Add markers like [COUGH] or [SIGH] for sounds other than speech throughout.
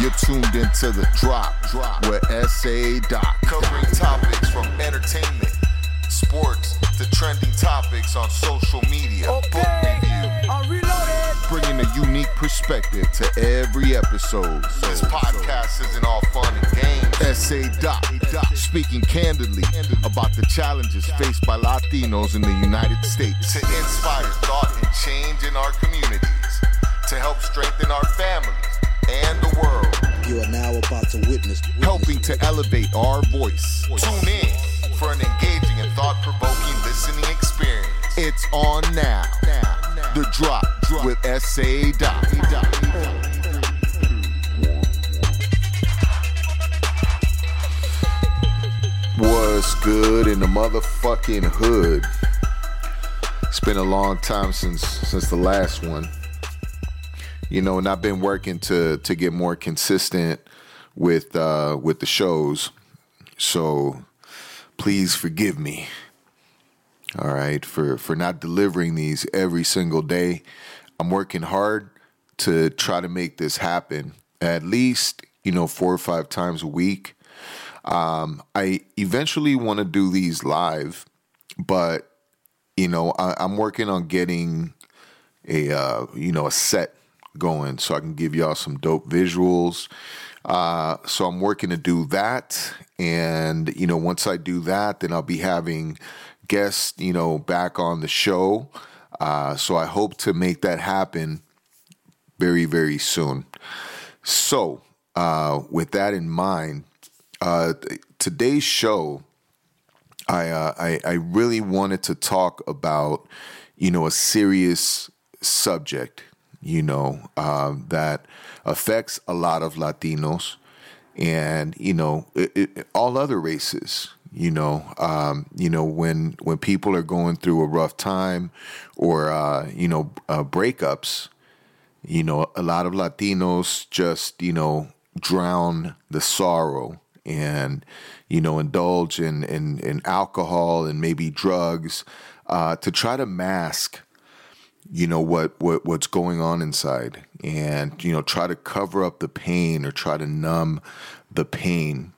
You're tuned into the drop, drop with SA Doc. Covering topics from entertainment, sports to trending topics on social media. Book review. I'm reloaded. Bringing a unique perspective to every episode. This podcast isn't all fun and games. SA Doc, speaking candidly about the challenges faced by Latinos in the United States. To inspire thought and change in our communities. To help strengthen our families and the world. You are now about to witness. helping to elevate our voice. Tune in for an engaging and thought provoking listening experience. It's on now. The drop with SA Doc. What's good in the motherfucking hood? It's been a long time since since the last one. You know, and I've been working to to get more consistent with uh with the shows. So please forgive me. All right, for for not delivering these every single day. I'm working hard to try to make this happen at least, you know, four or five times a week. Um, I eventually want to do these live, but you know, I, I'm working on getting a uh, you know a set going so I can give y'all some dope visuals. Uh, so I'm working to do that, and you know, once I do that, then I'll be having guests, you know, back on the show. Uh, so I hope to make that happen very, very soon. So, uh, with that in mind, uh, today's show, I, uh, I I really wanted to talk about, you know, a serious subject, you know, um, that affects a lot of Latinos, and you know, it, it, all other races. You know, um, you know when when people are going through a rough time, or uh, you know, uh, breakups you know, a lot of Latinos just, you know, drown the sorrow and, you know, indulge in, in, in alcohol and maybe drugs uh, to try to mask, you know, what, what what's going on inside and, you know, try to cover up the pain or try to numb the pain.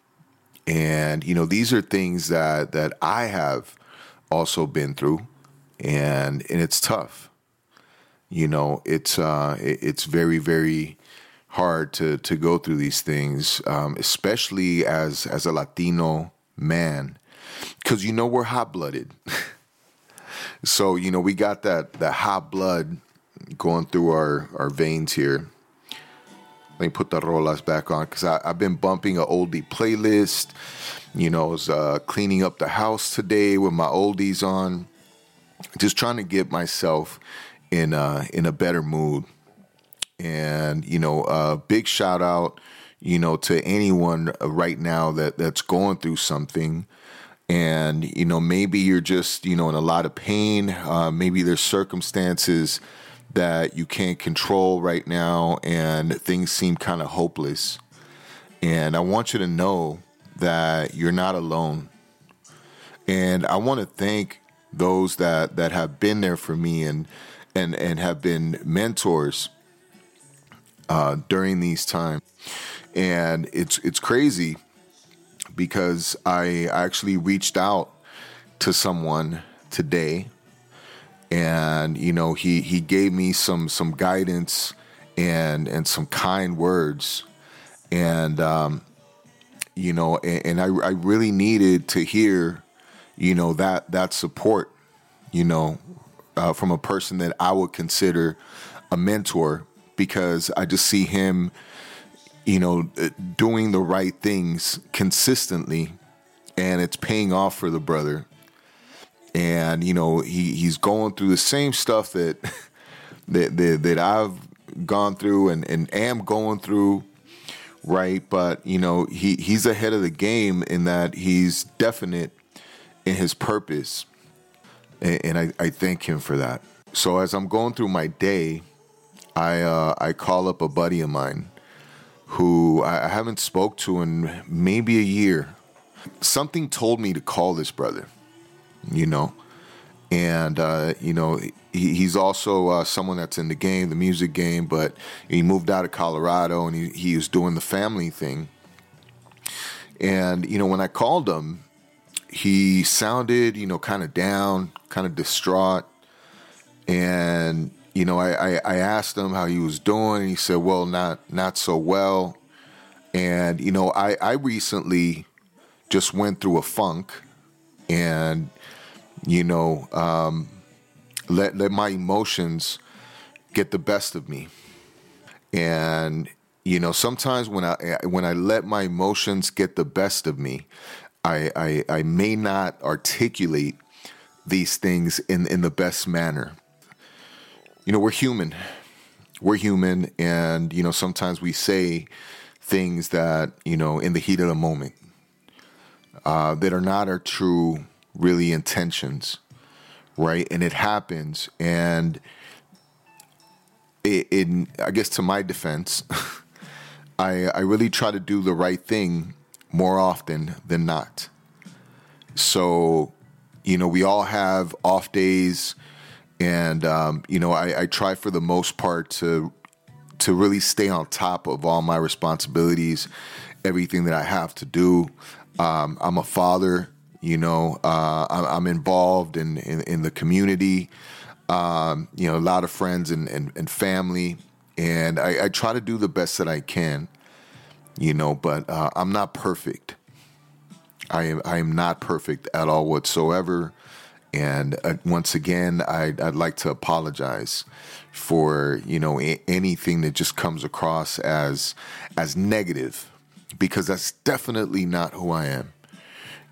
And, you know, these are things that that I have also been through and and it's tough you know it's uh it- it's very very hard to to go through these things um especially as as a latino man because you know we're hot-blooded [LAUGHS] so you know we got that that hot blood going through our our veins here. Let me put the rolas back on because i've been bumping a oldie playlist. You know I was uh cleaning up the house today with my oldies on. Just trying to get myself in uh in a better mood. And you know uh big shout out you know to anyone right now that that's going through something and you know maybe you're just you know in a lot of pain. Uh maybe there's circumstances that you can't control right now and things seem kind of hopeless. And i want you to know that you're not alone. And I want to thank those that that have been there for me and and and have been mentors uh, during these times. And it's it's crazy because I actually reached out to someone today, and you know he he gave me some some guidance and and some kind words, and um, you know, and, and I I really needed to hear you know that that support you know uh, from a person that i would consider a mentor because i just see him you know uh, doing the right things consistently and it's paying off for the brother and you know he he's going through the same stuff that [LAUGHS] that that, that i've gone through and, and am going through right but you know he he's ahead of the game in that he's definite in his purpose. And, and I, I thank him for that. So as I'm going through my day, I uh, I call up a buddy of mine who I, haven't spoke to in maybe a year. Something told me to call this brother, you know, and uh, you know he, he's also uh, someone that's in the game, the music game. But he moved out of Colorado, and he he was doing the family thing. And you know when I called him, he sounded you know kind of down, kind of distraught, and you know I, I I asked him how he was doing. And he said, "Well, not not so well." And you know I I recently just went through a funk, and you know, um, let let my emotions get the best of me. And you know, sometimes when I when I let my emotions get the best of me, I I, I may not articulate these things in in the best manner. You know, we're human. We're human, and you know, sometimes we say things that you know in the heat of the moment uh, that are not our true really intentions, right? And it happens, and it, in I guess to my defense, [LAUGHS] I I really try to do the right thing more often than not. So, you know, we all have off days, and um, you know, I, I try for the most part to to really stay on top of all my responsibilities, everything that I have to do. Um, I'm a father, you know, uh, I'm involved in, in, in the community. Um, you know, a lot of friends and, and, and family, and I, I, try to do the best that I can. You know, but uh, I'm not perfect. I am I am not perfect at all whatsoever. And uh, once again, I'd, I'd, like to apologize for you know a- anything that just comes across as as negative, because that's definitely not who I am.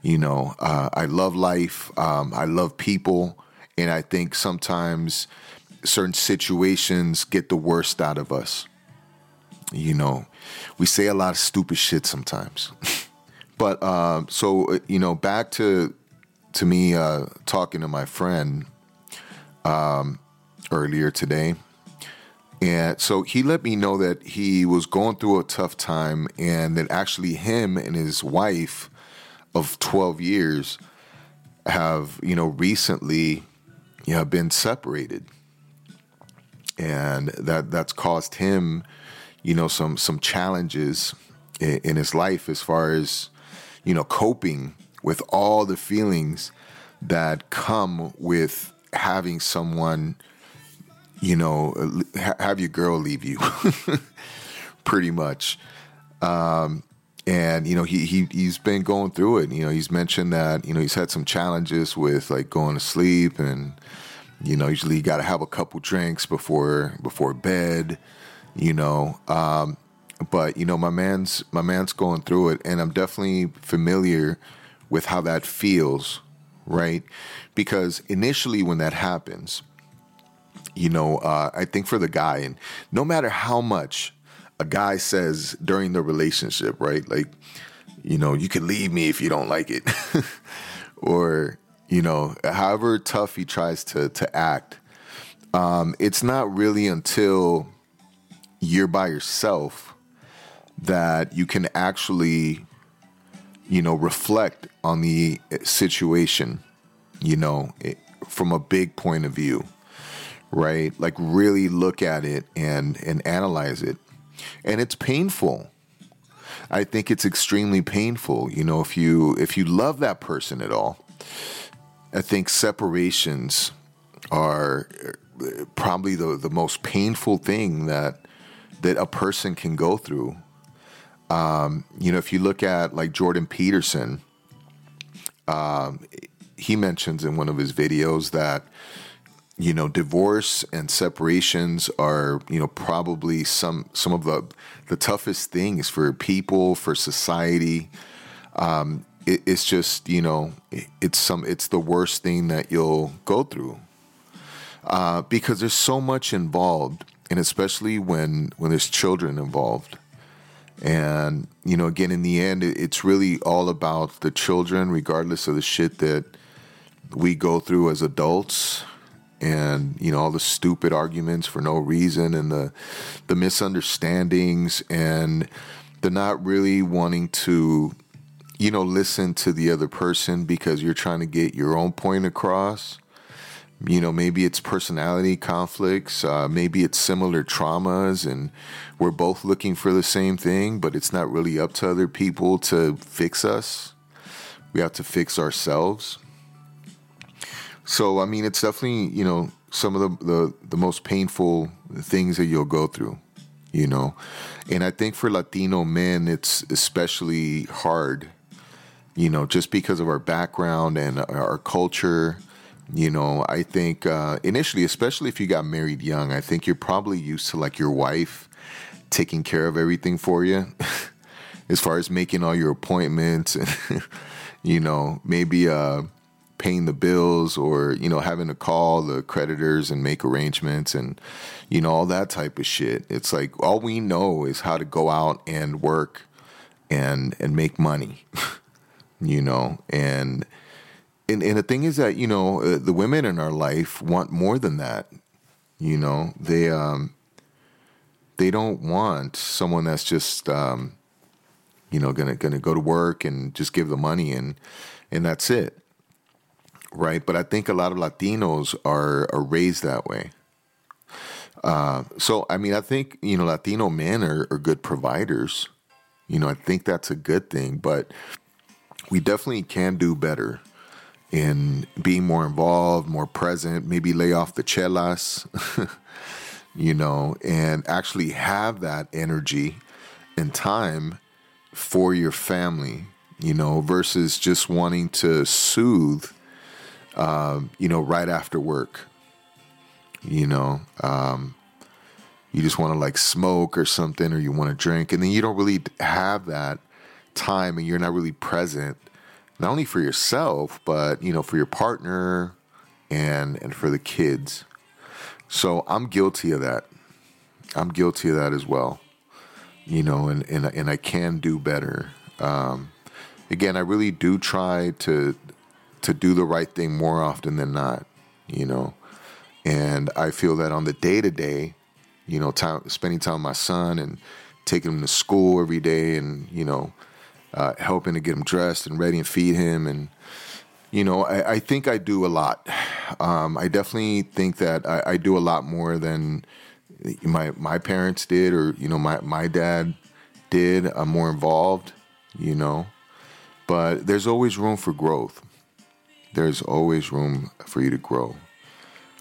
You know, uh, I love life. Um, I love people, and I think sometimes certain situations get the worst out of us. You know, we say a lot of stupid shit sometimes. [LAUGHS] but uh, so uh, you know, back to to me uh, talking to my friend um, earlier today. And so he let me know that he was going through a tough time and that actually him and his wife of 12 years have, you know, recently you know, been separated. And that that's caused him, you know, some some challenges in, in his life as far as, you know, coping with all the feelings that come with having someone, you know, have your girl leave you, [LAUGHS] pretty much. Um, and you know he he he's been going through it. You know he's mentioned that you know he's had some challenges with like going to sleep and you know usually you got to have a couple drinks before before bed. You know, um, but you know my man's my man's going through it, and I'm definitely familiar with how that feels, right? Because initially when that happens, you know, uh, I think for the guy, and no matter how much a guy says during the relationship, right? Like, you know, you can leave me if you don't like it. [LAUGHS] or, you know, however tough he tries to to act, um, it's not really until you're by yourself that you can actually, you know, reflect on the situation, you know, it, from a big point of view, right? Like really look at it and and analyze it and it's painful. I think it's extremely painful. You know, if you if you love that person at all, I think separations are uh, probably the the most painful thing that that a person can go through. Um, you know, if you look at like Jordan Peterson, um, he mentions in one of his videos that you know divorce and separations are you know probably some some of the the toughest things for people for society. Um, it, it's just you know it, it's some it's the worst thing that you'll go through. Uh, because there's so much involved and especially when when there's children involved and you know again in the end it's really all about the children regardless of the shit that we go through as adults. And you know all the stupid arguments for no reason and the the misunderstandings and the not really wanting to you know listen to the other person because you're trying to get your own point across You know, maybe it's personality conflicts, uh, maybe it's similar traumas, and we're both looking for the same thing, but it's not really up to other people to fix us. We have to fix ourselves. So, I mean, it's definitely, you know, some of the, the, the most painful things that you'll go through, you know. And I think for Latino men, it's especially hard, you know, just because of our background and our culture you know, I think uh, initially, especially if you got married young, I think you're probably used to like your wife taking care of everything for you, [LAUGHS] as far as making all your appointments and, [LAUGHS] you know, maybe uh, paying the bills or, you know, having to call the creditors and make arrangements and, you know, all that type of shit. It's like all we know is how to go out and work and and make money, [LAUGHS] you know, and and, and the thing is that you know uh, the women in our life want more than that you know? They um they don't want someone that's just um you know gonna gonna go to work and just give the money and and that's it right? But i think a lot of latinos are are raised that way. Uh so i mean i think you know latino men are, are good providers. You know i think that's a good thing but we definitely can do better in being more involved, more present, maybe lay off the chelas, [LAUGHS] you know, and actually have that energy and time for your family, you know, versus just wanting to soothe, um, you know, right after work. You know, um, you just want to like smoke or something, or you want to drink, and then you don't really have that time and you're not really present not only for yourself, but you know, for your partner and and for the kids. So I'm guilty of that. I'm guilty of that as well. You know, and and and I can do better. Um, again, I really do try to to do the right thing more often than not. You know, and I feel that on the day to day, you know, time spending time with my son and taking him to school every day, and you know, uh, helping to get him dressed and ready and feed him. And, you know, I, I think I do a lot. Um, I definitely think that I, I, do a lot more than my my parents did or, you know, my, my dad did. I'm more involved, you know. But there's always room for growth. There's always room for you to grow.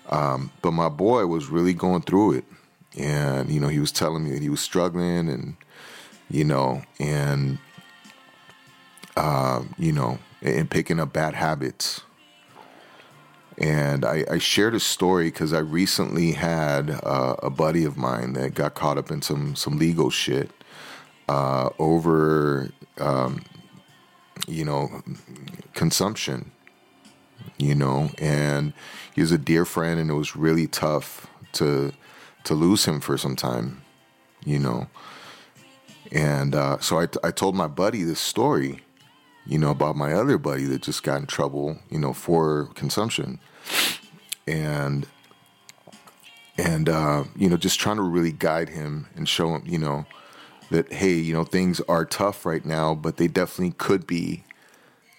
Um, but my boy was really going through it. And, you know, he was telling me that he was struggling and, you know, and uh, you know, and picking up bad habits. And I, I shared a story because I recently had uh, a buddy of mine that got caught up in some some legal shit uh, over, um, you know, consumption. You know, and he was a dear friend, and it was really tough to to lose him for some time. You know, and uh, so I, I told my buddy this story you know, about my other buddy that just got in trouble, you know, for consumption. And and uh, you know, just trying to really guide him and show him, you know, that hey, you know, things are tough right now, but they definitely could be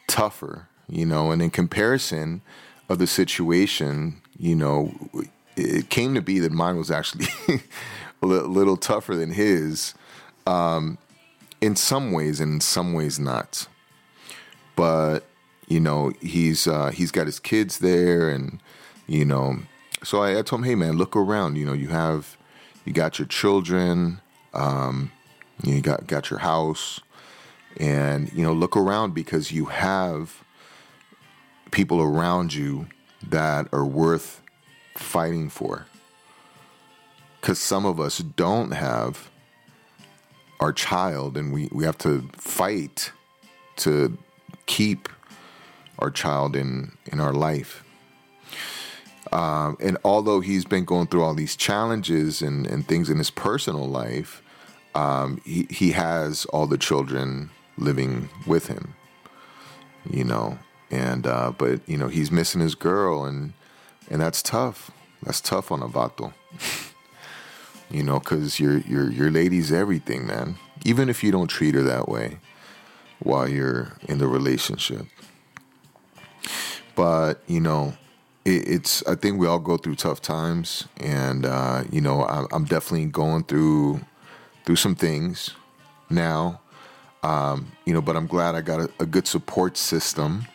tougher, you know, and in comparison of the situation, you know, it came to be that mine was actually [LAUGHS] a little tougher than his um, in some ways and in some ways not but you know he's uh, he's got his kids there, and you know, so I, I, told him, hey man, look around. You know, you have you got your children, um, you got got your house, and you know, look around because you have people around you that are worth fighting for. Because some of us don't have our child, and we, we have to fight to keep our child in in our life. Um, and although he's been going through all these challenges and, and things in his personal life, um, he, he has all the children living with him, you know, and, uh, but, you know, he's missing his girl and, and that's tough. That's tough on a vato, [LAUGHS] you know, cause your, your, your lady's everything, man. Even if you don't treat her that way, while you're in the relationship. But, you know, it, it's I think we all go through tough times, and uh, you know I, I'm definitely going through through some things now. Um, you know, but I'm glad I got a, a good support system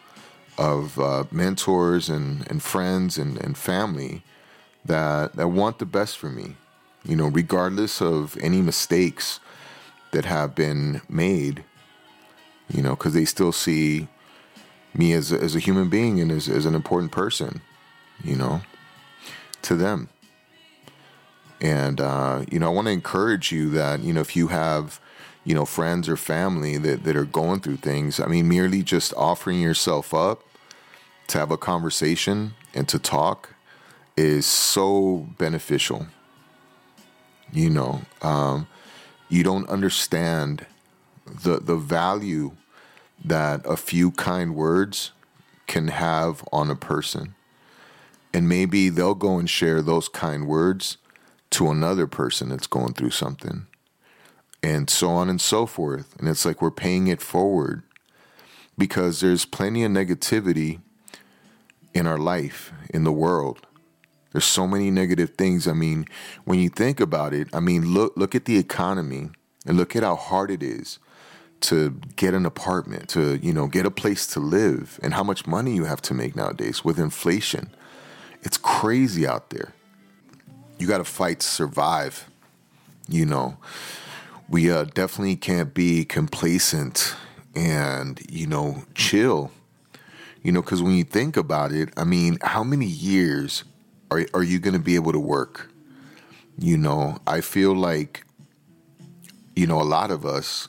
of uh, mentors and, and friends and, and family that that want the best for me. You know, regardless of any mistakes that have been made. You know, because they still see me as a, as a human being and as, as an important person. You know, to them. And uh, you know, I want to encourage you that you know if you have you know friends or family that that are going through things, I mean, merely just offering yourself up to have a conversation and to talk is so beneficial. You know, um, you don't understand the the value that a few kind words can have on a person. And maybe they'll go and share those kind words to another person that's going through something. And so on and so forth. And it's like we're paying it forward because there's plenty of negativity in our life, in the world. There's so many negative things. I mean, when you think about it, I mean, look look at the economy and look at how hard it is to get an apartment, to, you know, get a place to live and how much money you have to make nowadays with inflation. It's crazy out there. You got to fight to survive. You know, we uh, definitely can't be complacent and, you know, chill you know, because when you think about it, I mean, how many years are, are you going to be able to work? You know, I feel like, you know, a lot of us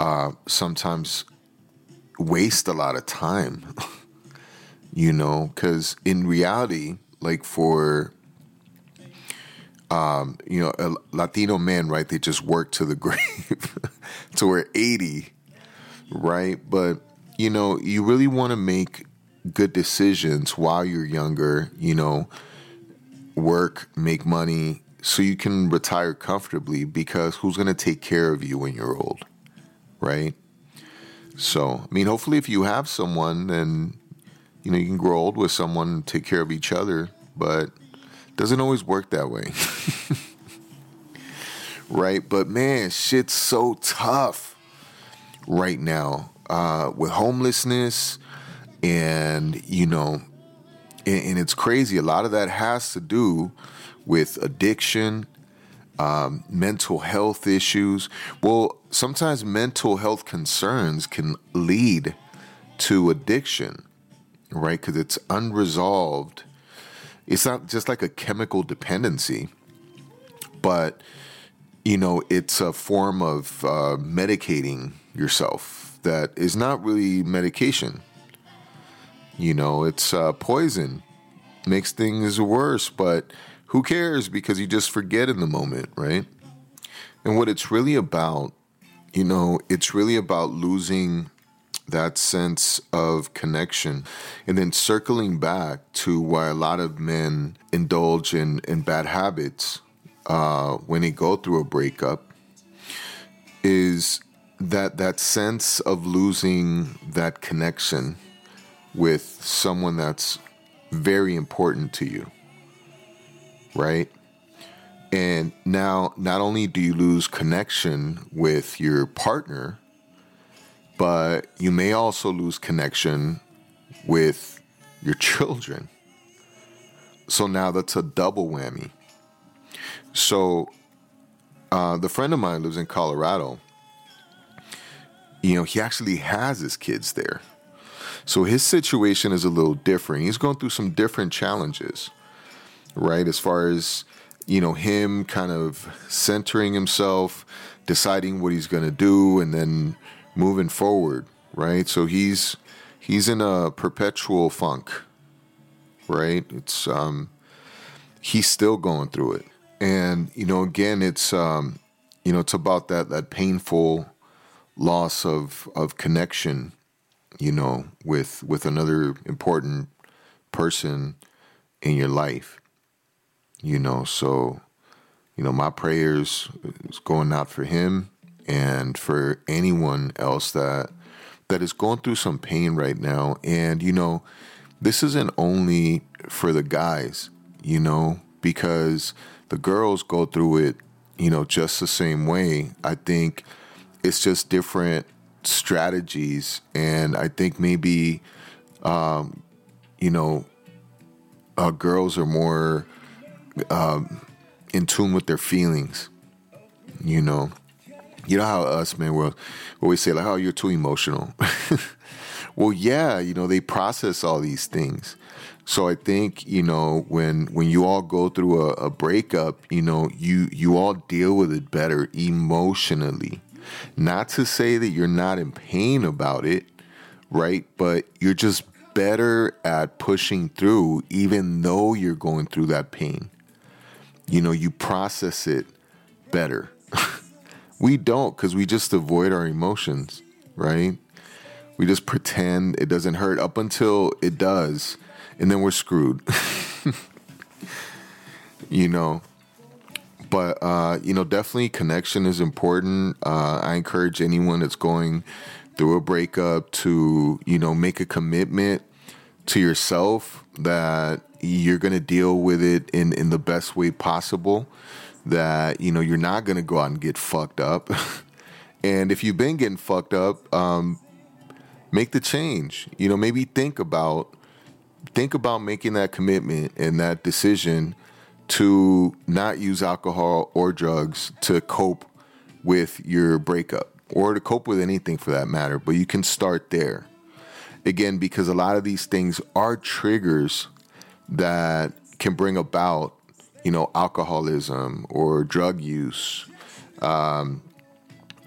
uh, sometimes waste a lot of time, [LAUGHS] you know, because in reality, like for, um, you know, a Latino men, right, they just work to the [LAUGHS] grave to we're 80, right? But you know, you really want to make good decisions while you're younger, you know, work, make money so you can retire comfortably because who's going to take care of you when you're old, right? So, I mean, hopefully, if you have someone, then, you know, you can grow old with someone and take care of each other, but doesn't always work that way. [LAUGHS] right? But man, shit's so tough right now uh, with homelessness, and you know, and, and, it's crazy. A lot of that has to do with addiction, um, mental health issues. Well, sometimes mental health concerns can lead to addiction, right? Because it's unresolved. It's not just like a chemical dependency, but you know, it's a form of uh, medicating yourself that is not really medication. You know, it's uh, poison, makes things worse, but who cares because you just forget in the moment, right? And what it's really about, you know, it's really about losing that sense of connection and then circling back to why a lot of men indulge in, in bad habits uh, when they go through a breakup is that that sense of losing that connection with someone that's very important to you right and now not only do you lose connection with your partner but you may also lose connection with your children so now that's a double whammy so uh, the friend of mine lives in colorado you know, he actually has his kids there. So his situation is a little different. He's going through some different challenges, right? As far as, you know, him kind of centering himself, deciding what he's going to do, and then moving forward, right? So he's he's in a perpetual funk, right? It's um he's still going through it. And, you know, again, it's um, you know, it's about that that painful loss of of connection, you know, with with another important person in your life. You know, so you know, my prayers is going out for him and for anyone else that that is going through some pain right now. And you know, this isn't only for the guys, you know, because the girls go through it, you know, just the same way. I think it's just different strategies, and I think maybe, um, you know, uh, girls are more um, in tune with their feelings. You know, you know how us men will always say like, "Oh, you're too emotional." [LAUGHS] well, yeah, you know they process all these things. So I think you know when when you all go through a, a breakup, you know you you all deal with it better emotionally. Not to say that you're not in pain about it, right? But you're just better at pushing through, even though you're going through that pain. You know, you process it better. [LAUGHS] we don't because we just avoid our emotions, right? We just pretend it doesn't hurt up until it does, and then we're screwed. [LAUGHS] you know, but uh, you know, definitely connection is important. Uh, I encourage anyone that's going through a breakup to you know make a commitment to yourself that you're going to deal with it in in the best way possible. That you know you're not going to go out and get fucked up. [LAUGHS] and if you've been getting fucked up, um, make the change. You know, maybe think about think about making that commitment and that decision to not use alcohol or drugs to cope with your breakup or to cope with anything for that matter. But you can start there. Again, because a lot of these things are triggers that can bring about, you know, alcoholism or drug use, um,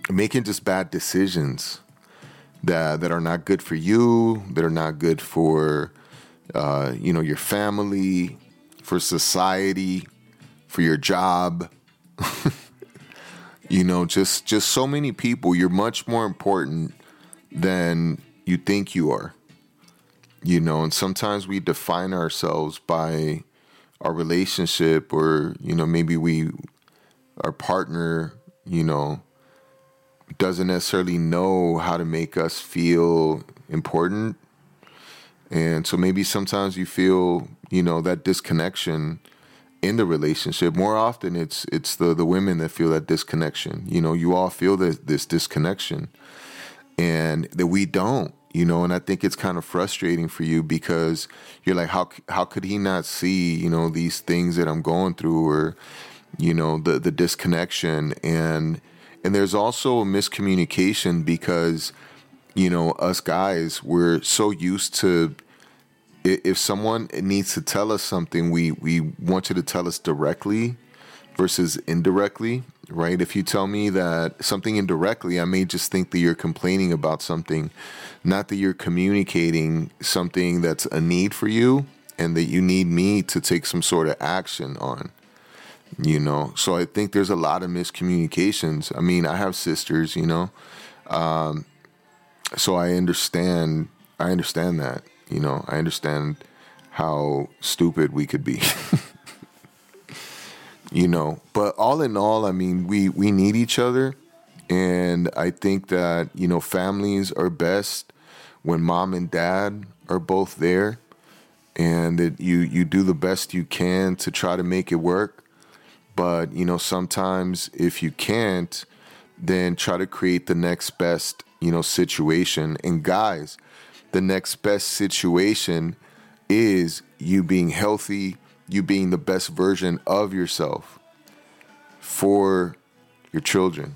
making just bad decisions that that are not good for you, that are not good for, uh, you know, your family, for society, for your job. [LAUGHS] you know, just just so many people. You're much more important than you think you are. You know, and sometimes we define ourselves by our relationship or, you know, maybe we our partner, you know, doesn't necessarily know how to make us feel important. And so maybe sometimes you feel, you know, that disconnection in the relationship. More often it's it's the the women that feel that disconnection. You know, you all feel this this disconnection and that we don't you know and i think it's kind of frustrating for you because you're like how how could he not see you know these things that i'm going through or you know the the disconnection? And and there's also a miscommunication because you know us guys we're so used to if someone needs to tell us something we we want you to tell us directly versus indirectly right? If you tell me that something indirectly, I may just think that you're complaining about something, not that you're communicating something that's a need for you and that you need me to take some sort of action on. You know, so I think there's a lot of miscommunications. I mean, I have sisters, you know, um, so I understand. I understand that. You know, I understand how stupid we could be. [LAUGHS] you know. But all in all i mean we we need each other. And i think that you know families are best when mom and dad are both there. And that you you do the best you can to try to make it work. But you know sometimes if you can't then try to create the next best you know situation. And guys the next best situation is you being healthy you being the best version of yourself for your children,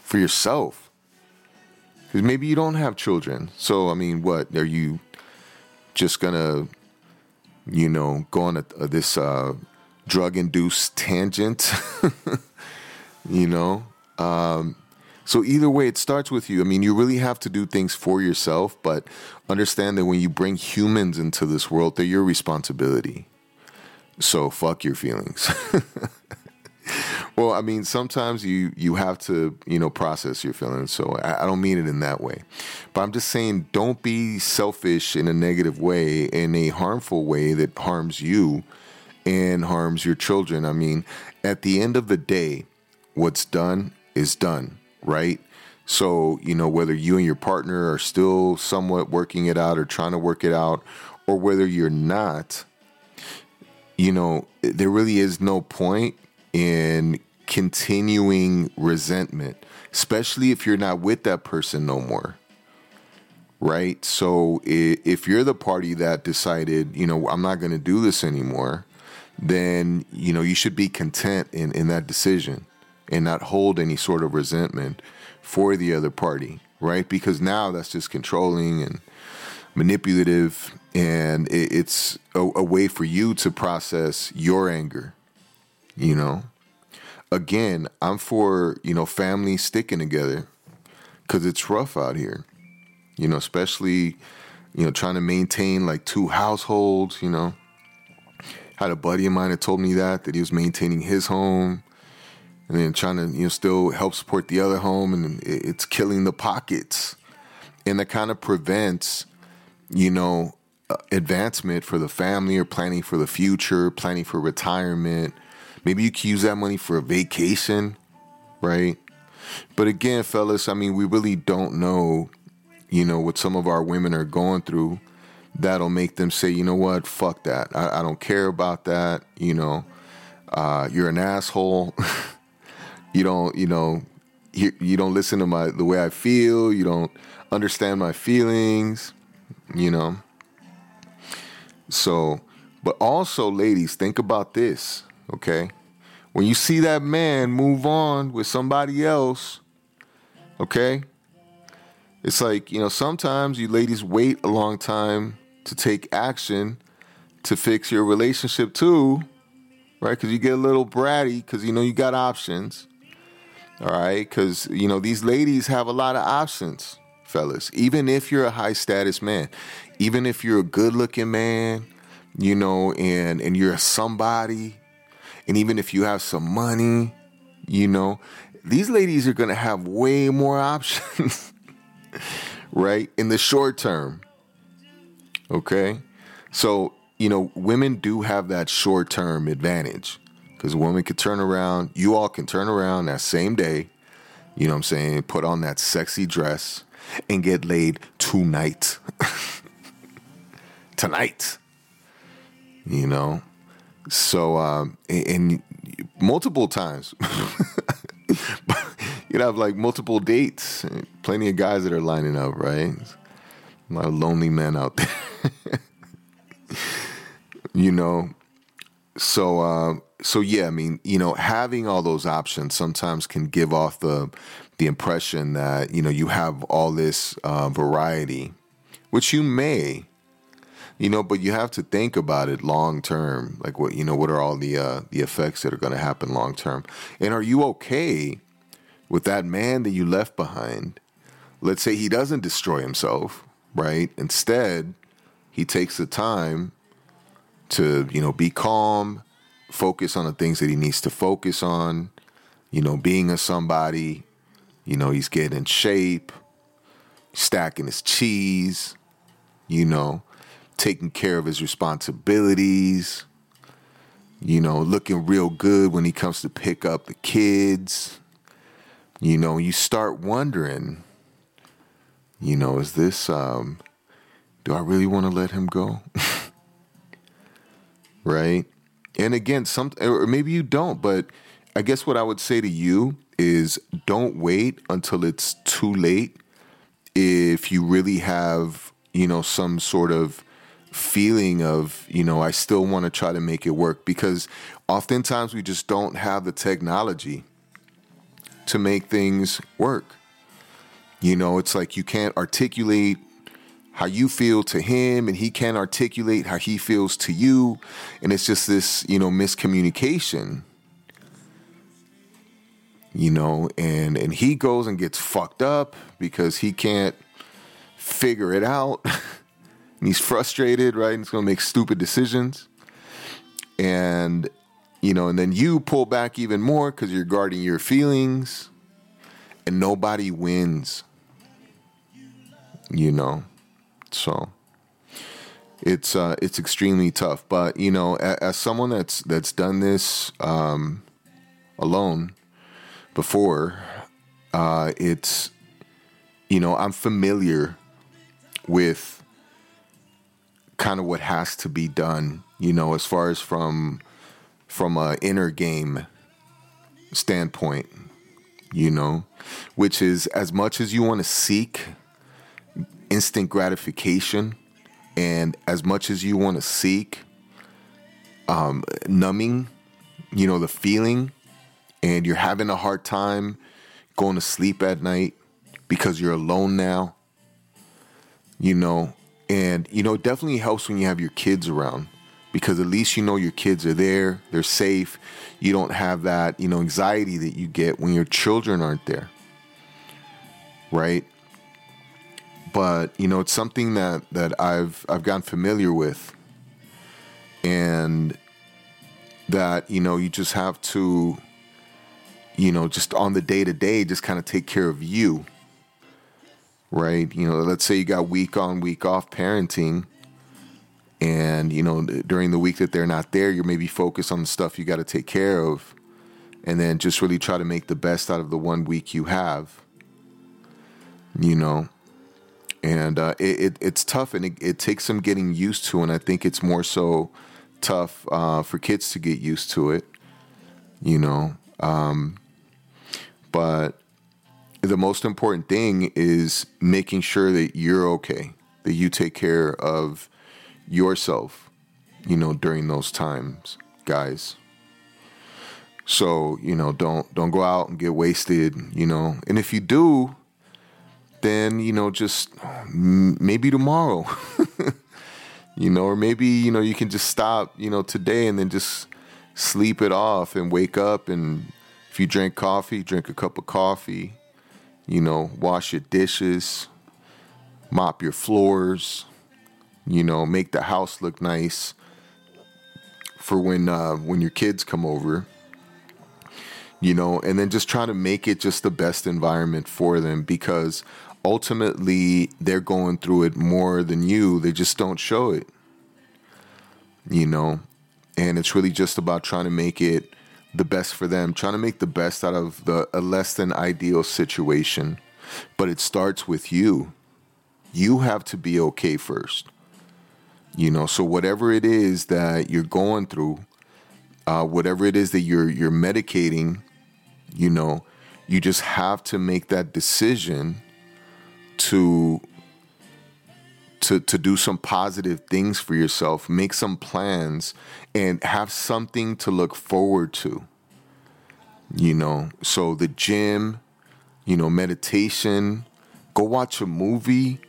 for yourself. Because maybe you don't have children. So, I mean, what? Are you just going to, you know, go on a, a, this uh, drug induced tangent? [LAUGHS] you know? Um, so either way, it starts with you. I mean, you really have to do things for yourself, but understand that when you bring humans into this world, they're your responsibility. So fuck your feelings. [LAUGHS] well, I mean, sometimes you you have to you know process your feelings. So I, I, don't mean it in that way, but I'm just saying don't be selfish in a negative way, in a harmful way that harms you and harms your children. I mean, at the end of the day, what's done is done, right? So, you know, whether you and your partner are still somewhat working it out or trying to work it out, or whether you're not, you know, there really is no point in continuing resentment, especially if you're not with that person no more. Right? So, if you're the party that decided, you know, I'm not going to do this anymore, then, you know, you should be content in, in that decision and not hold any sort of resentment for the other party, right? Because now that's just controlling and manipulative, and it's a, a way for you to process your anger, you know? Again, I'm for, you know, family sticking together because it's rough out here, you know, especially, you know, trying to maintain like two households, you know. Had a buddy of mine that told me that, that he was maintaining his home and then trying to you know still help support the other home and it's killing the pockets and that kind of prevents you know uh, advancement for the family or planning for the future planning for retirement. Maybe you can use that money for a vacation right? But again fellas i mean we really don't know you know what some of our women are going through that'll make them say you know what? Fuck that. I, I don't care about that. You know uh, you're an asshole. [LAUGHS] You don't you know you, you don't listen to my the way I feel. You don't understand my feelings. You know. So, but also, ladies, think about this. Okay, when you see that man move on with somebody else, okay, it's like you know sometimes you ladies wait a long time to take action to fix your relationship too, right? Because you get a little bratty because you know you got options all right, because you know these ladies have a lot of options, fellas. Even if you're a high status man, even if you're a good looking man, you know, and and you're somebody, and even if you have some money, you know, these ladies are gonna have way more [LAUGHS] options, right? In the short term. Okay, so you know, women do have that short term advantage because a woman could turn around, you all can turn around that same day, you know what I'm saying, put on that sexy dress and get laid tonight. [LAUGHS] tonight. You know? So, um, and, and multiple times. [LAUGHS] You'd have like multiple dates, plenty of guys that are lining up, right? A lot of lonely men out there. [LAUGHS] you know, so uh, so yeah, I mean, you know, having all those options sometimes can give off the the impression that you know you have all this uh, variety, which you may, you know, but you have to think about it long term. Like what you know, what are all the uh, the effects that are going to happen long term, and are you okay with that man that you left behind? Let's say he doesn't destroy himself, right? Instead, he takes the time to you know be calm focus on the things that he needs to focus on you know being a somebody you know he's getting in shape stacking his cheese you know taking care of his responsibilities you know looking real good when he comes to pick up the kids you know you start wondering you know is this um do i really want to let him go [LAUGHS] right? And again, some or maybe you don't, but I guess what I would say to you is don't wait until it's too late if you really have, you know, some sort of feeling of, you know, I still want to try to make it work because oftentimes we just don't have the technology to make things work. You know, it's like you can't articulate how you feel to him and he can't articulate how he feels to you and it's just this you know miscommunication you know and and he goes and gets fucked up because he can't figure it out. [LAUGHS] And he's frustrated right? And he's going to make stupid decisions. And you know and then you pull back even more cuz you're guarding your feelings and nobody wins you know? So it's uh, it's extremely tough. But you know, as, as someone that's that's done this um, alone before, uh, it's you know, I'm familiar with kind of what has to be done, you know, as far as from from a inner game standpoint, you know, which is as much as you want to seek instant gratification and as much as you want to seek um, numbing, you know, the feeling, and you're having a hard time going to sleep at night because you're alone now, you know, and, you know, it definitely helps when you have your kids around because at least you know your kids are there, they're safe. You don't have that, you know, anxiety that you get when your children aren't there. Right? But, you know, it's something that that I've I've gotten familiar with. And that, you know, you just have to you know, just on the day to day just kind of take care of you. Right? You know, let's say you got week on, week off parenting and you know during the week that they're not there you're maybe focused on the stuff you got to take care of and then just really try to make the best out of the one week you have you know and uh, it, it, it's tough and it, it, takes some getting used to and i think it's more so tough uh, for kids to get used to it you know um, but the most important thing is making sure that you're okay that you take care of yourself, you know, during those times, guys. So, you know, don't don't go out and get wasted, you know. And if you do, then, you know, just maybe tomorrow. [LAUGHS] you know, or maybe, you know, you can just stop, you know, today and then just sleep it off and wake up and if you drink coffee, drink a cup of coffee, you know, wash your dishes, mop your floors, you know, make the house look nice for when uh, when your kids come over. You know, and then just try to make it just the best environment for them because ultimately they're going through it more than you. They just don't show it. You know, and it's really just about trying to make it the best for them, trying to make the best out of the a less than ideal situation. But it starts with you. You have to be okay first. You know, so whatever it is that you're going through, uh, whatever it is that you're you're medicating, you know, you just have to make that decision to to to do some positive things for yourself, make some plans, and have something to look forward to. You know, so the gym, you know, meditation, go watch a movie,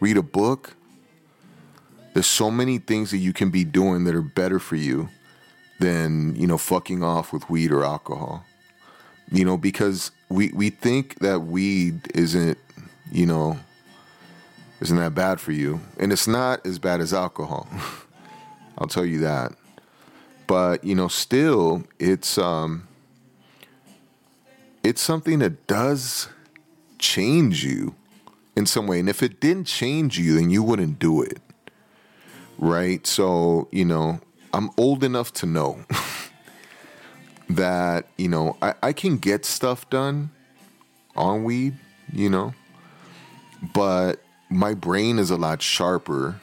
read a book there's so many things that you can be doing that are better for you than, you know, fucking off with weed or alcohol. You know, because we we think that weed isn't, you know, isn't that bad for you. And it's not as bad as alcohol. [LAUGHS] I'll tell you that. But, you know, still it's um it's something that does change you in some way. And if it didn't change you, then you wouldn't do it right? So, you know, I'm old enough to know [LAUGHS] that, you know, I, I can get stuff done on weed, you know, but my brain is a lot sharper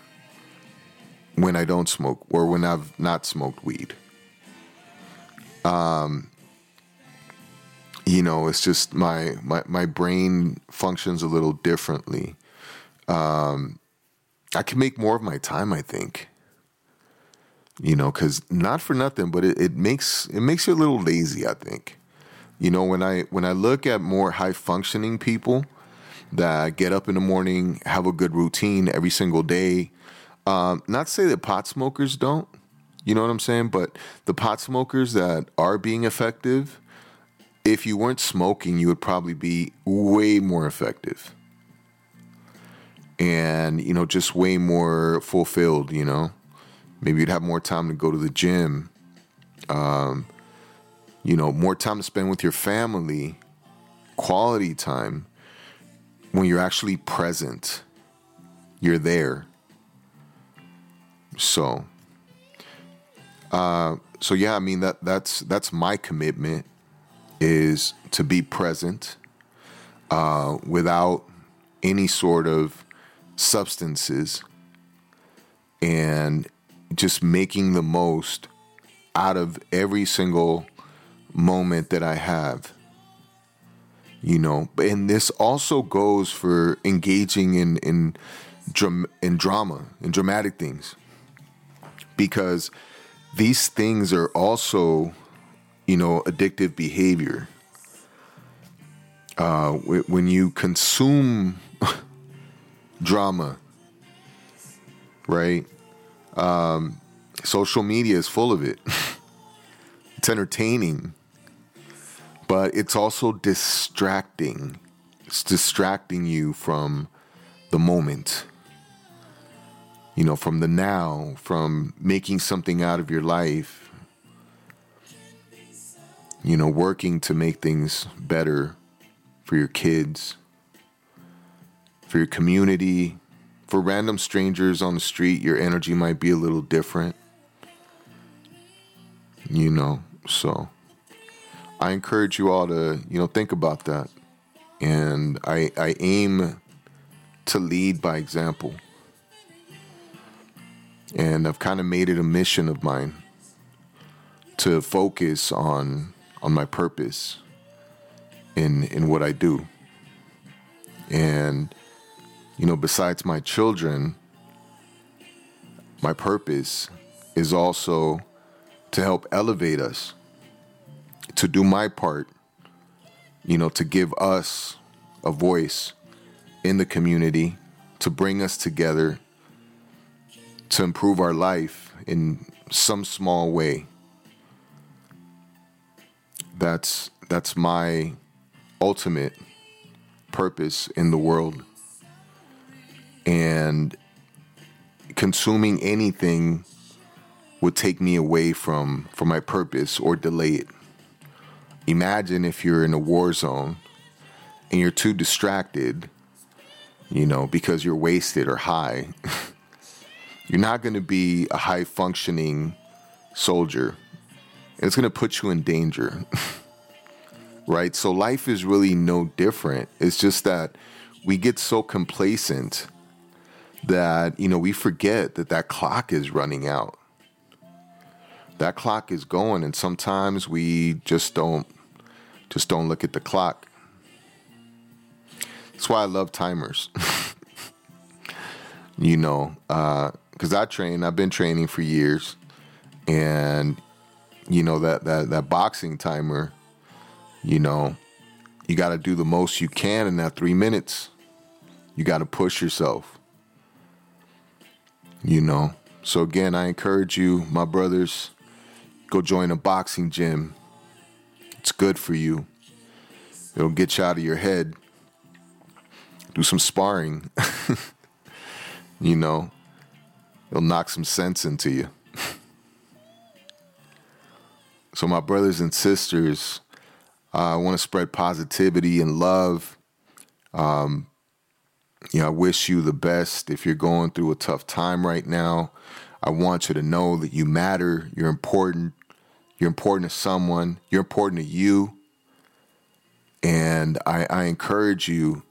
when I don't smoke or when I've not smoked weed. Um, you know, it's just my my my brain functions a little differently. Um, I can make more of my time. I think. You know, because not for nothing, but it, it makes it makes you a little lazy. I think. You know, when I when I look at more high functioning people that get up in the morning, have a good routine every single day. Um, not to say that pot smokers don't, you know what I'm saying, but the pot smokers that are being effective, if you weren't smoking, you would probably be way more effective. And you know just way more fulfilled you know? Maybe you'd have more time to go to the gym. Um, you know more time to spend with your family. Quality time when you're actually present you're there so uh, so yeah i mean that that's that's my commitment is to be present uh, without any sort of substances and just making the most out of every single moment that I have. You know, and this also goes for engaging in in dram- in drama in dramatic things. Because these things are also you know addictive behavior. Uh, when you consume [LAUGHS] drama right um, social media is full of it. [LAUGHS] It's entertaining but it's also distracting it's distracting you from the moment. You know, from the now, from making something out of your life, you know, working to make things better for your kids, for your community, for random strangers on the street, your energy might be a little different. You know, so I encourage you all to, you know, think about that. And I I aim to lead by example. And I've kind of made it a mission of mine to focus on on my purpose in in what I do. And you know, besides my children, my purpose is also to help elevate us, to do my part, you know, to give us a voice in the community, to bring us together to improve our life in some small way. That's that's my ultimate purpose in the world. And consuming anything would take me away from from my purpose or delay it. Imagine if you're in a war zone and you're too distracted, you know, because you're wasted or high. [LAUGHS] you're not going to be a high functioning soldier. It's going to put you in danger. [LAUGHS] right? So life is really no different. It's just that we get so complacent that, you know, we forget that that clock is running out. That clock is going and sometimes we just don't just don't look at the clock. That's why I love timers. [LAUGHS] you know, uh, because I train. I've been training for years, and you know that that that boxing timer. You know, you got to do the most you can in that three minutes. You got to push yourself. You know. So again, I encourage you, my brothers, go join a boxing gym. It's good for you. It'll get you out of your head. Do some sparring. [LAUGHS] you know, it'll knock some sense into you. [LAUGHS] so, my brothers and sisters, uh, I want to spread positivity and love. Um, you know, I wish you the best if you're going through a tough time right now. I want you to know that you matter, you're important, you're important to someone, you're important to you. And I, I encourage you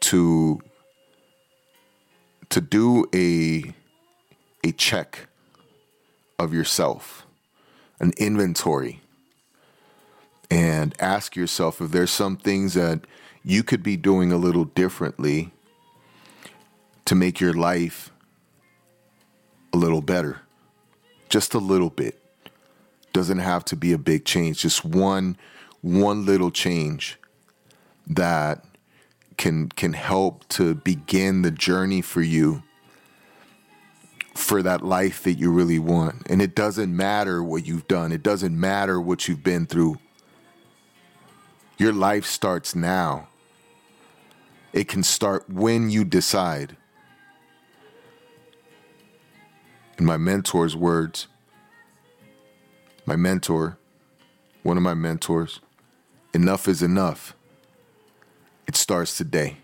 to to do a a check of yourself, an inventory, and ask yourself if there's some things that you could be doing a little differently to make your life a little better. Just a little bit. Doesn't have to be a big change, just one one little change that can can help to begin the journey for you for that life that you really want. And it doesn't matter what you've done, it doesn't matter what you've been through. Your life starts now. It can start when you decide. In my mentor's words, my mentor, one of my mentors, enough is enough. It starts today.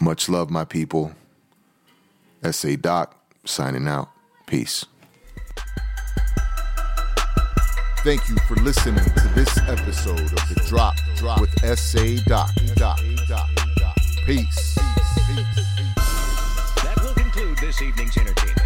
Much love, my people. SA Doc signing out. Peace. Thank you for listening to this episode of The Drop Drop with SA Doc. Doc. Doc. Peace. That will conclude this evening's entertainment.